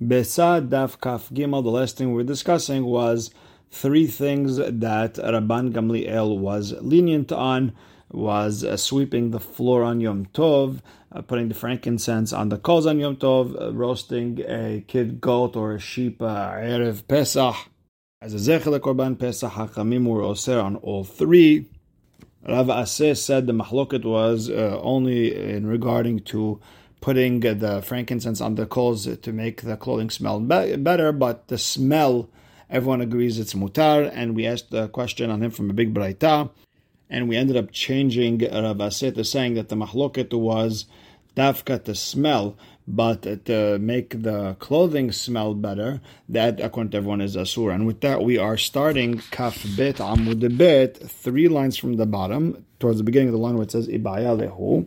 Besad Daf Kaf Gimel, the last thing we were discussing was three things that Rabban Gamliel was lenient on, was uh, sweeping the floor on Yom Tov, uh, putting the frankincense on the coals on Yom Tov, uh, roasting a kid goat or a sheep uh, Erev Pesach. As a Zechel Korban Pesach, Hakamim were osir on all three. Rav Aseh said the mahloket was uh, only in regarding to putting the frankincense on the coals to make the clothing smell be- better, but the smell, everyone agrees it's mutar, and we asked the question on him from a big braita, and we ended up changing Rav to saying that the mahloket was dafka to smell, but to make the clothing smell better, that according to everyone is asur. And with that, we are starting kaf bet amud bet, three lines from the bottom, towards the beginning of the line where it says ibaya lehu.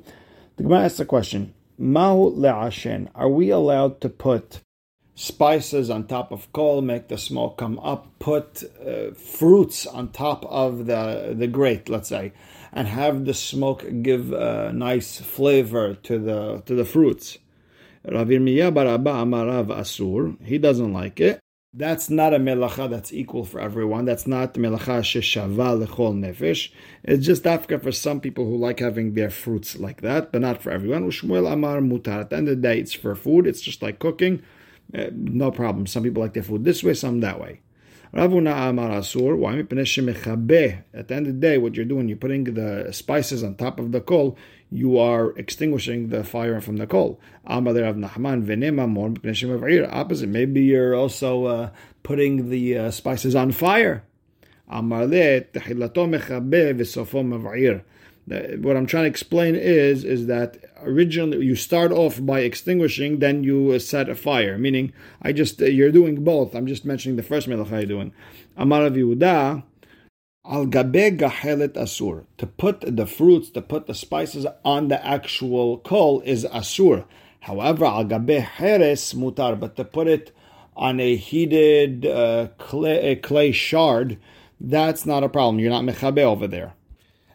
The Gemara asks the question, Mahu le'ashen. Are we allowed to put spices on top of coal, make the smoke come up, put uh, fruits on top of the the grate, let's say, and have the smoke give a nice flavor to the to the fruits? Rav Yirmiyah Baraba Amarav Asur. He doesn't like it. That's not a melacha that's equal for everyone. That's not melacha sheshava lechol nefesh. It's just Africa for some people who like having their fruits like that, but not for everyone. Ushmuel amar mutar. At the end of the day, it's for food. It's just like cooking. Uh, no problem. Some people like their food this way, some that way. Ravuna Amar Asur, why? At the end of the day, what you're doing, you're putting the spices on top of the coal, you are extinguishing the fire from the coal. Amar Rav Nachman, Venema Mor, opposite. Maybe you're also uh, putting the uh, spices on fire. Amar Le, Tehilato Mechabe, Vesofo Mav'ir what I'm trying to explain is is that originally you start off by extinguishing, then you set a fire. Meaning, I just uh, you're doing both. I'm just mentioning the first melacha you're doing. Amar Yehuda, al gabe gahelet asur. To put the fruits, to put the spices on the actual coal is asur. However, al gabe heres mutar. But to put it on a heated uh, clay, clay shard, that's not a problem. You're not mechabe over there.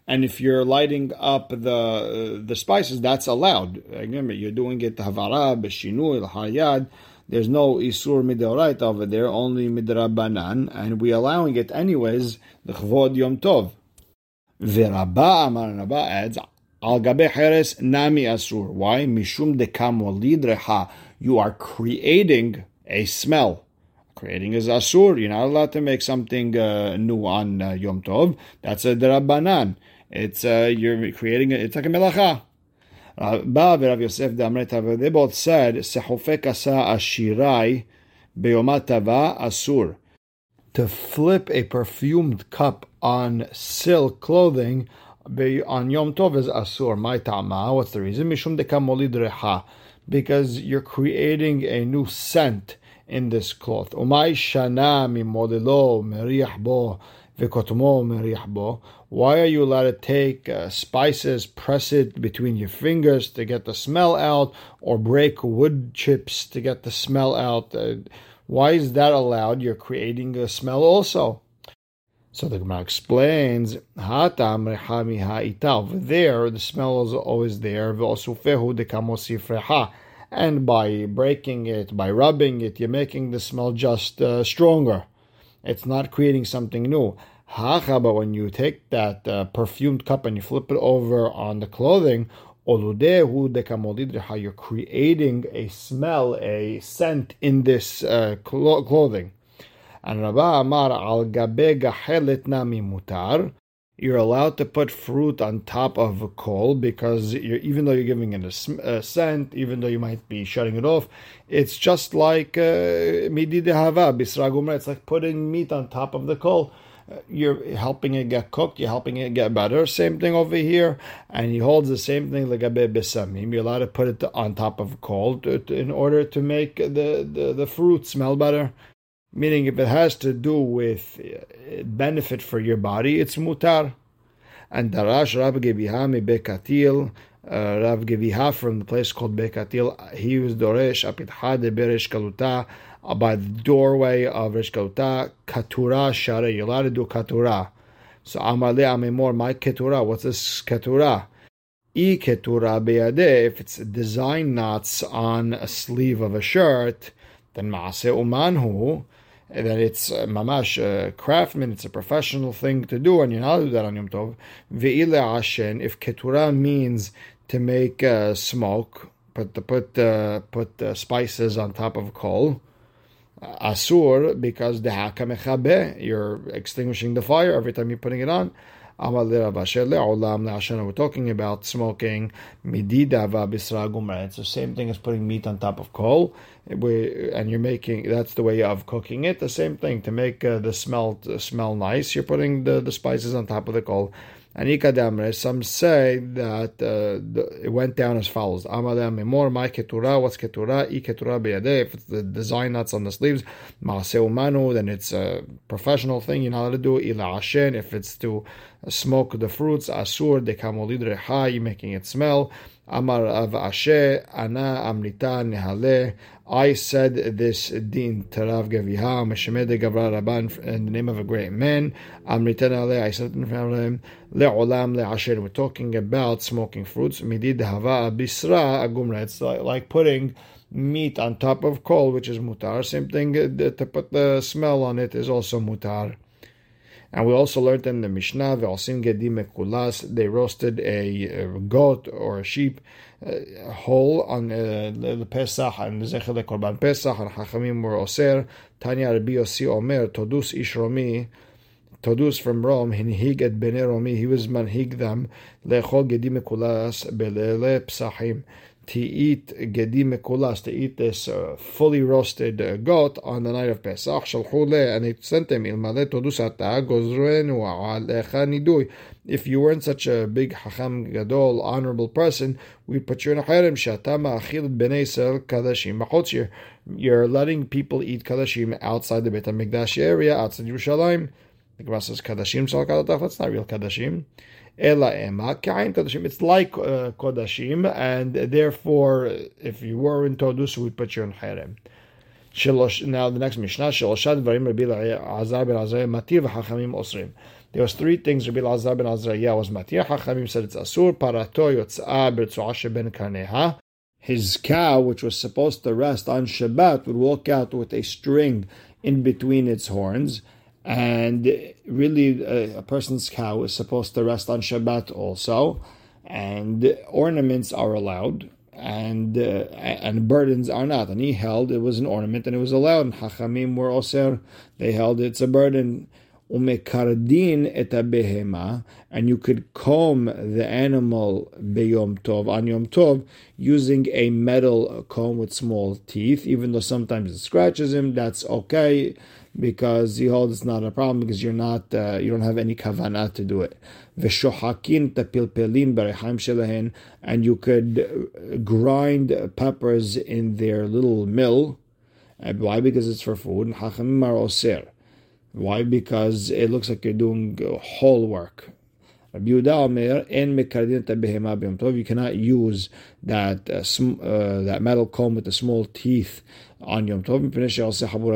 And if you're lighting up the the spices, that's allowed. Remember, you're doing it havara, b'shinui, hayad. There's no isur midorait over there, only midrabanan, and we're allowing it anyways. The chvod yom tov. V'rabba amar Rabba adds al gabe cheres nami asur. Why? Mishum dekam. You are creating a smell. Creating is asur. You're not allowed to make something uh, new on uh, Yom Tov. That's a drabanan. It's uh, you're creating it. It's like a melacha. They both said sehofek asa ashirai asur. To flip a perfumed cup on silk clothing on Yom Tov is asur. My tama. What's the reason? Mishum reha. Because you're creating a new scent in this cloth. Umay shana mi meriach bo why are you allowed to take uh, spices, press it between your fingers to get the smell out, or break wood chips to get the smell out? Uh, why is that allowed? You're creating a smell also. So the Gemara explains, there, the smell is always there. And by breaking it, by rubbing it, you're making the smell just uh, stronger. It's not creating something new. But when you take that uh, perfumed cup and you flip it over on the clothing, how you're creating a smell, a scent in this uh, clothing. And Rabba Amar al gabe nami mutar. You're allowed to put fruit on top of a coal because even though you're giving it a, scent, even though you might be shutting it off, it's just like uh, midi dehava bisra It's like putting meat on top of the coal. Uh, you're helping it get cooked. You're helping it get better. Same thing over here, and he holds the same thing like a besamim. You're allowed to put it on top of coal to, to, in order to make the, the, the fruit smell better. Meaning, if it has to do with uh, benefit for your body, it's mutar. And Darash Rav Geviha mi Bekatil, uh, Rav Geviha from the place called Bekatil, he was Doresh Apitha Beresh Kaluta, uh, by the doorway of Resh Kaluta, Katura Shara, you're allowed to do Katura. So Amale Amemor, my Ketura, what's this Ketura? E Ketura Beade, if it's design knots on a sleeve of a shirt, then maase umanhu, that it's uh, mamash a craftsman, it's a professional thing to do, and you're not do that on Yom Tov. Ve'ile ashen, if keturah means to make uh, smoke, put the, put uh, put uh, spices on top of coal. Asur because the hakamechabe, you're extinguishing the fire every time you're putting it on. We're talking about smoking midida It's the same thing as putting meat on top of coal, we, and you're making that's the way of cooking it. The same thing to make uh, the smell smell nice. You're putting the, the spices on top of the coal. And Ikadamre, some say that uh, it went down as follows. Amadam more my ketura, what's ketura? I ketura. If it's the design that's on the sleeves, maaseu manu, then it's a professional thing. You're not allowed to do ila ashen. If it's to smoke the fruits, asur, dekamolid reha, you're making it smell. Amar Av Ashe, Ana Amrita Nehale. I said this din Tarav Gaviha, Meshemede Gavra Rabban, in the name of a great man. Amrita Nehale, I said in front of him, Le'olam Le'asher. We're talking about smoking fruits. Midid Hava Bisra Agumra. It's like putting meat on top of coal, which is mutar. Same thing to put the smell on it is also mutar. And we also learned in the Mishnah, Ve'osim gedim mekulas, they roasted a, goat or a sheep uh, whole on uh, the Pesach and the Zechel Korban Pesach, and Hachamim were oser. Tanya Rabbi Yossi Omer, Todus Ishromi, Todus from Rome, Hinhig et Bene Romi, he was manhig them, Lechol gedim mekulas, Belele Psachim to eat gedi mekulas, to eat this uh, fully roasted uh, goat on the night of Pesach. Shalchule, and it sent them alecha nidui. If you weren't such a big hacham gadol, honorable person, we'd put you in a cherem. Shatama achil bnei sel kadashim machotzir. You're letting people eat kadashim outside the Beit HaMikdash area, outside Yerushalayim. The Gemara says kadashim sal. That's not real kadashim. Ela ema kain kodashim. It's like uh, kodashim, and therefore, if you were in todus, we'd put you in cherem. Now the next Mishnah, Sheloshat Varim Rabbi Azar ben Azariah Matir v'Chachamim Osrim. There was three things Rabbi Azar ben Azariah was Matir. Chachamim said it's Asur. Parato Yotzah B'Tzuashe ben Karneha. His cow, which was supposed to rest on Shabbat, would walk out with a string in between its horns. And really, a, a person's cow is supposed to rest on Shabbat also, and ornaments are allowed and uh, and burdens are not. And he held it was an ornament and it was allowed. And Hachamim were also they held it's a burden. Umekardin et behema, and you could comb the animal beyom tov on yom tov using a metal comb with small teeth. Even though sometimes it scratches him, that's okay because he holds it's not a problem because you're not uh, you don't have any kavanah to do it. Shelahen, and you could uh, grind peppers in their little mill. Why? Because it's for food. Why? Because it looks like you're doing whole work. You cannot use that uh, sm- uh, that metal comb with the small teeth on Yom Tov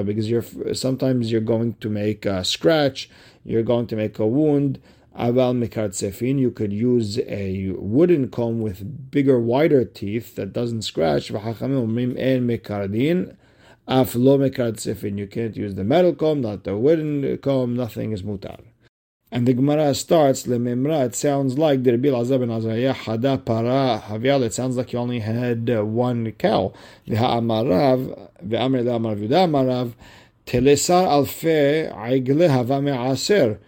because you're sometimes you're going to make a scratch, you're going to make a wound. Aval mekatzefin, you could use a wooden comb with bigger, wider teeth that doesn't scratch. En mekardin. Af lo you can't use the metal comb, not the wooden comb. Nothing is mutar. And the Gemara starts lememra. It sounds like the Rabbi Elazar ben Azariah hada para havial. It sounds like he only had uh, one cow. V'ha'amarav ve'amr le'amar Yuda amarav telesar alfe aigle hava me'aser.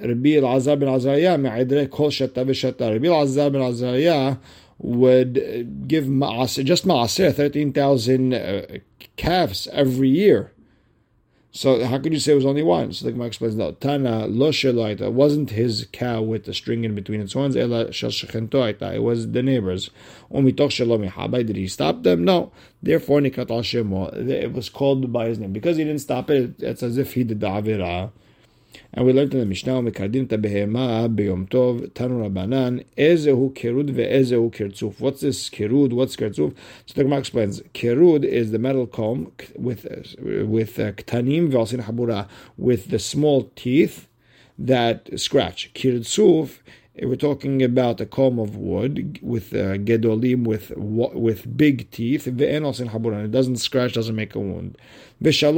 Rabbi Elazar ben Azariah me'edre kol shata v'shata. Rabbi Elazar ben Azariah would give ma'aser, just ma'aser, 13,000 uh, calves every year. So how could you say it was only one? So the Gemara explains, no, Tana lo It wasn't his cow with the string in between its horns. Ela shel It was the neighbors. Umitoch mihabay. Did he stop them? No. Therefore, nikat al. It was called by his name because he didn't stop it. It's as if he did the avirah. And we learned in the Mishnah, "Mekadin behema beyom tov tanu rabanan ezehu kerud ve'ezehu kertzuf." What's this kerud? What's kertzuf? So the Gemara explains: kerud is the metal comb with with uh, ktanim ve'alsin habura with the small teeth that scratch. Kirtzuf we're talking about a comb of wood with uh, gedolim with with big teeth. It doesn't scratch, doesn't make a wound. There's three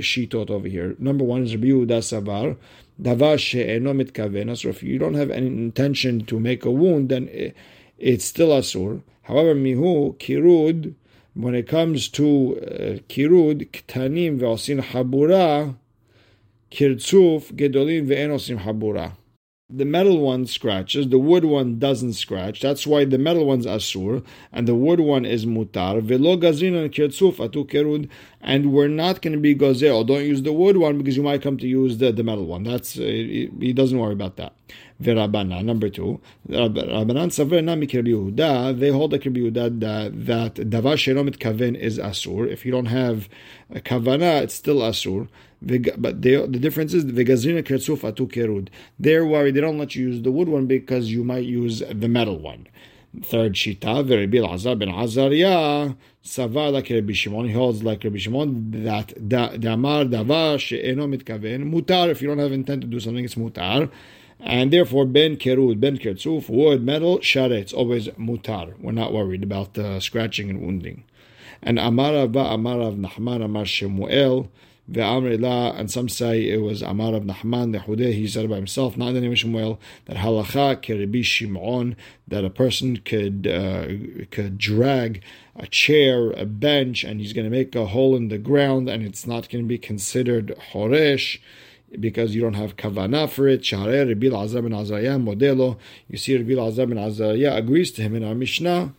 shitot over here. Number one is Rabbi Yehuda Savar. Davar she'eno. So if you don't have any intention to make a wound, then it's still asur. However, mihu kirud. When it comes to uh, kirud, ktanim ve'osin habura, kirtzuf gedolim ve'enosim habura the metal one scratches, the wood one doesn't scratch. That's why the metal one's asur and the wood one is mutar. Velo gazrin and kerud, and we're not going to be gozel. Don't use the wood one because you might come to use the, the metal one. That's uh, he doesn't worry about that. Verabana number two. Rabbanan saver nami Yehuda. They hold like Yehuda that davar shelomit kaven is asur. If you don't have a kavana, it's still asur. But they, the difference is vegazrina kertzuf atu kerud. They're worried they don't let you use the wood one because you might use the metal one. Third shita, Rabbi Azar ben Azariah, savar like Rabbi Shimon. He holds like Rabbi Shimon that damar davar she'eno mitkaven mutar. If you don't have intent to do something, it's mutar. And therefore, ben kerud, ben kertzuf, wood, metal, share, it's always mutar. We're not worried about uh, scratching and wounding. And amarav ba amarav Nachman amar Shemuel, and some say it was Amar of Nahman, the Hudeh, he said by himself, not in the name of Shemuel, that halacha keribi Shimon, that a person could uh, could drag a chair, a bench, and he's going to make a hole in the ground, and it's not going to be considered horesh because you don't have kavana for it. Share Rabbi Azar ben Azariah modelo. You see, Rabbi Azar ben Azariah agrees to him in our Mishnah.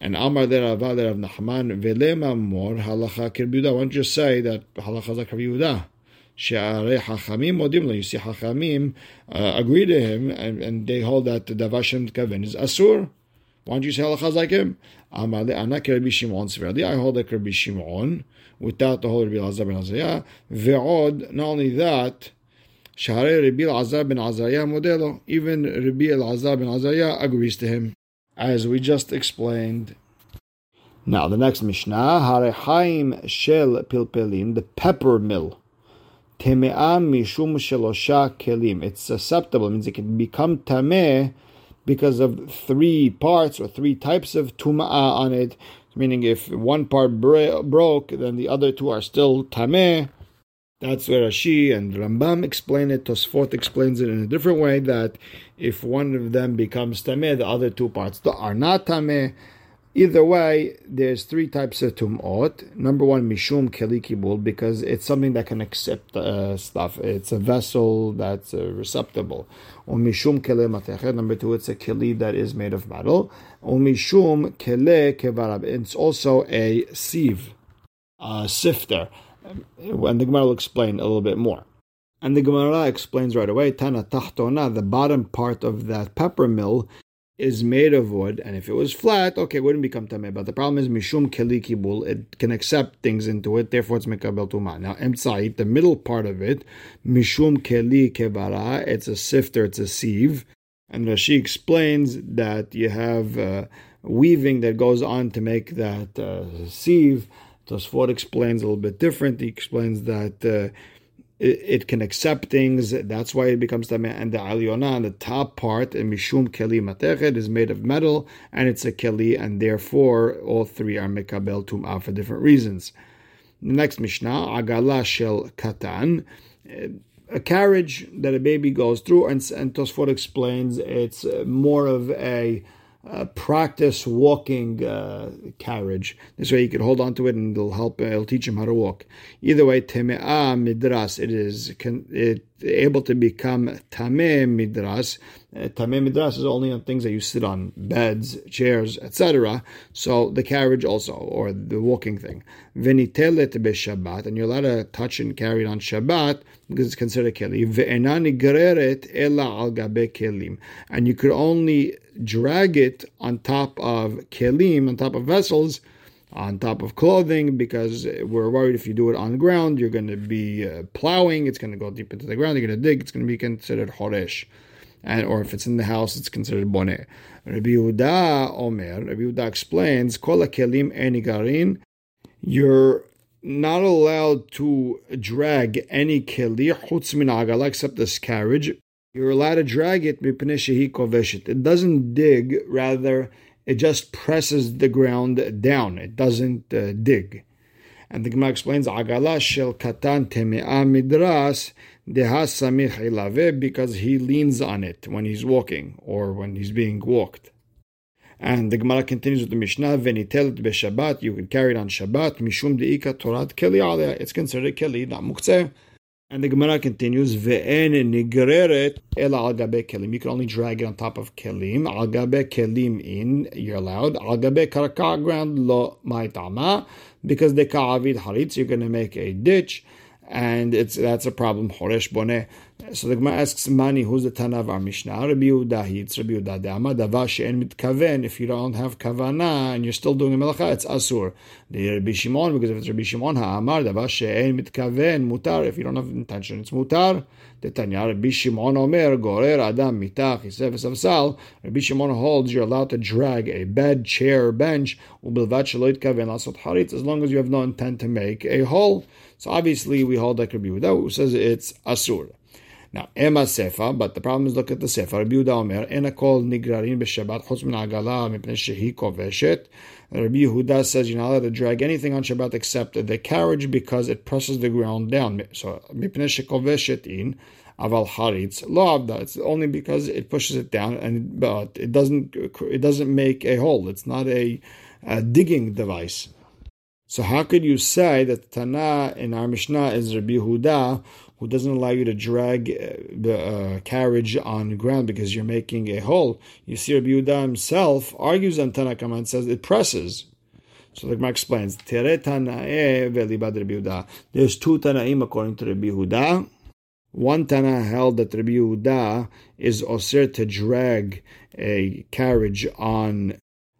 And Amar there Rava there of Nachman velema mor halacha kirbiuda. Why don't you say that halacha is kirbiuda? She'arei hachamim modim You see, hachamim uh, agree to him, and, and they hold that the davashim kaven is asur. Why don't you say halacha like him? Le anak Rabbi Shimon severely. I hold like Rabbi Shimon without the whole Rabbi Lazar ben Azariah. Ve'od. Not only that. Shahare Rabbi Azar ben Azariah modelo. Even Rabbi Azar ben Azariah agrees to him as we just explained. Now, the next Mishnah, Harechaim Shel Pilpelim, the pepper mill. Temea Mishum Shelosha Kelim. It's susceptible, it means it can become Tameh because of three parts or three types of Tuma'ah on it. Meaning, if one part broke, then the other two are still Tameh. That's where Rashi and Rambam explain it. Tosfot explains it in a different way that if one of them becomes tameh, the other two parts are not tameh. Either way, there's three types of tum'ot. Number one, mishum kelikibul, because it's something that can accept uh, stuff. It's a vessel that's uh, receptible. Or mishum kele Number two, it's a keli that is made of metal. Or mishum kele kevarab. It's also a sieve, a sifter and the Gemara will explain a little bit more. And the Gemara explains right away, Tana Tachtona, the bottom part of that pepper mill is made of wood, and if it was flat, okay, it wouldn't become tameh. But the problem is mishum kelikibul, it can accept things into it, therefore it's mekabel tuma. Now emtzait, the middle part of it, mishum keli kevara, it's a sifter, it's a sieve, and Rashi explains that you have uh, weaving that goes on to make that uh, sieve Tosfot explains a little bit different. He explains that uh, it, it, can accept things. That's why it becomes tameh. And the aliyona, the top part, and mishum keli matechet, is made of metal, and it's a keli, and therefore all three are mekabel tum'ah for different reasons. The next Mishnah, agala shel katan, a carriage that a baby goes through, and, and Tosfot explains it's more of a uh, practice walking uh, carriage. This way he could hold on to it and it'll help, uh, it'll teach him how to walk. Either way, teme'ah midras, it is can, it, able to become tameh midras. Uh, tameh midras is only on things that you sit on, beds, chairs, etc. So the carriage also, or the walking thing. Venitelet Shabbat, and you're allowed to touch and carry it on Shabbat because it's considered keli. Ve'enani gereret ela al gabe and you could only drag it on top of kelim, on top of vessels, on top of clothing, because we're worried if you do it on ground, you're going to be uh, plowing, it's going to go deep into the ground, you're going to dig, it's going to be considered horesh. And, or if it's in the house, it's considered boneh. Rabbi Yehuda Omer, Rabbi Yehuda explains, Kol kelim enigarin, you're not allowed to drag any keli chutz except this carriage you're allowed to drag it It doesn't dig, rather, it just presses the ground down. It doesn't uh, dig. And the Gemara explains, Agala shel katan teme'a midras deha samich because he leans on it when he's walking or when he's being walked. And the Gemara continues with the Mishnah, When Venitelet beShabbat, you can carry it on Shabbat, Mishum deika torat keli. It's considered keli, not muktzeh. And the Gemara continues, Ve'en nigreret el al gabe kelim. You can only drag it on top of kelim. Al gabe kelim in, you're allowed. Al gabe karaka ground lo ma'itama. Because the ka'avid haritz, you're going to make a ditch and it's that's a problem. Horesh boneh. So the Gemara asks Mani, who's the Tana of our Mishnah? Rabbi Yehuda, it's Rabbi Yehuda. De'ama dava she'en mitkaven. If you don't have kavana and you're still doing a melacha, it's asur. The Rabbi Shimon, because if it's Rabbi Shimon ha'amar dava she'en mitkaven mutar. If you don't have intention, it's mutar. The Tanya Rabbi Shimon Omer gorer adam mitach yisef esavsal. Rabbi Shimon holds you're allowed to drag a bed, chair, bench ubilvat shelo kaven lasot haritz as long as you have no intent to make a hole. So obviously we hold like Rabbi Yehuda, who says it's asur. Now, Emma Sefa, but the problem is look at the Sefa. Rabbi Yehuda Omer, Ena kol nigrarin b'Shabbat chutz min agala mipnei shehi koveshet. Rabbi Yehuda says you're not allowed to drag anything on Shabbat except the carriage because it presses the ground down. So mipnei shekoveshet in aval haritz lo avda. It's only because it pushes it down and but it doesn't it doesn't make a hole. It's not a, a digging device. So how could you say that Tana in our Mishnah is Rabbi Huda, who doesn't allow you to drag uh, the uh, carriage on the ground because you're making a hole? You see, Rabbi Huda himself argues on Tana and says it presses. So the Gemara explains, There's two Tanaim according to Rabbi Huda. One Tana held that Rabbi Huda is osir to drag a carriage on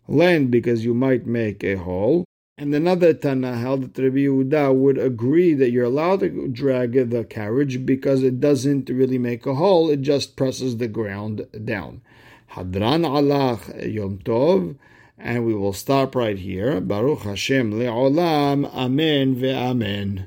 land because you might make a hole. And another Tana held that Rabbi Yehuda would agree that you're allowed to drag the carriage because it doesn't really make a hole, it just presses the ground down. Hadran alach Yom Tov, and we will stop right here. Baruch Hashem le'olam, amen ve'amen.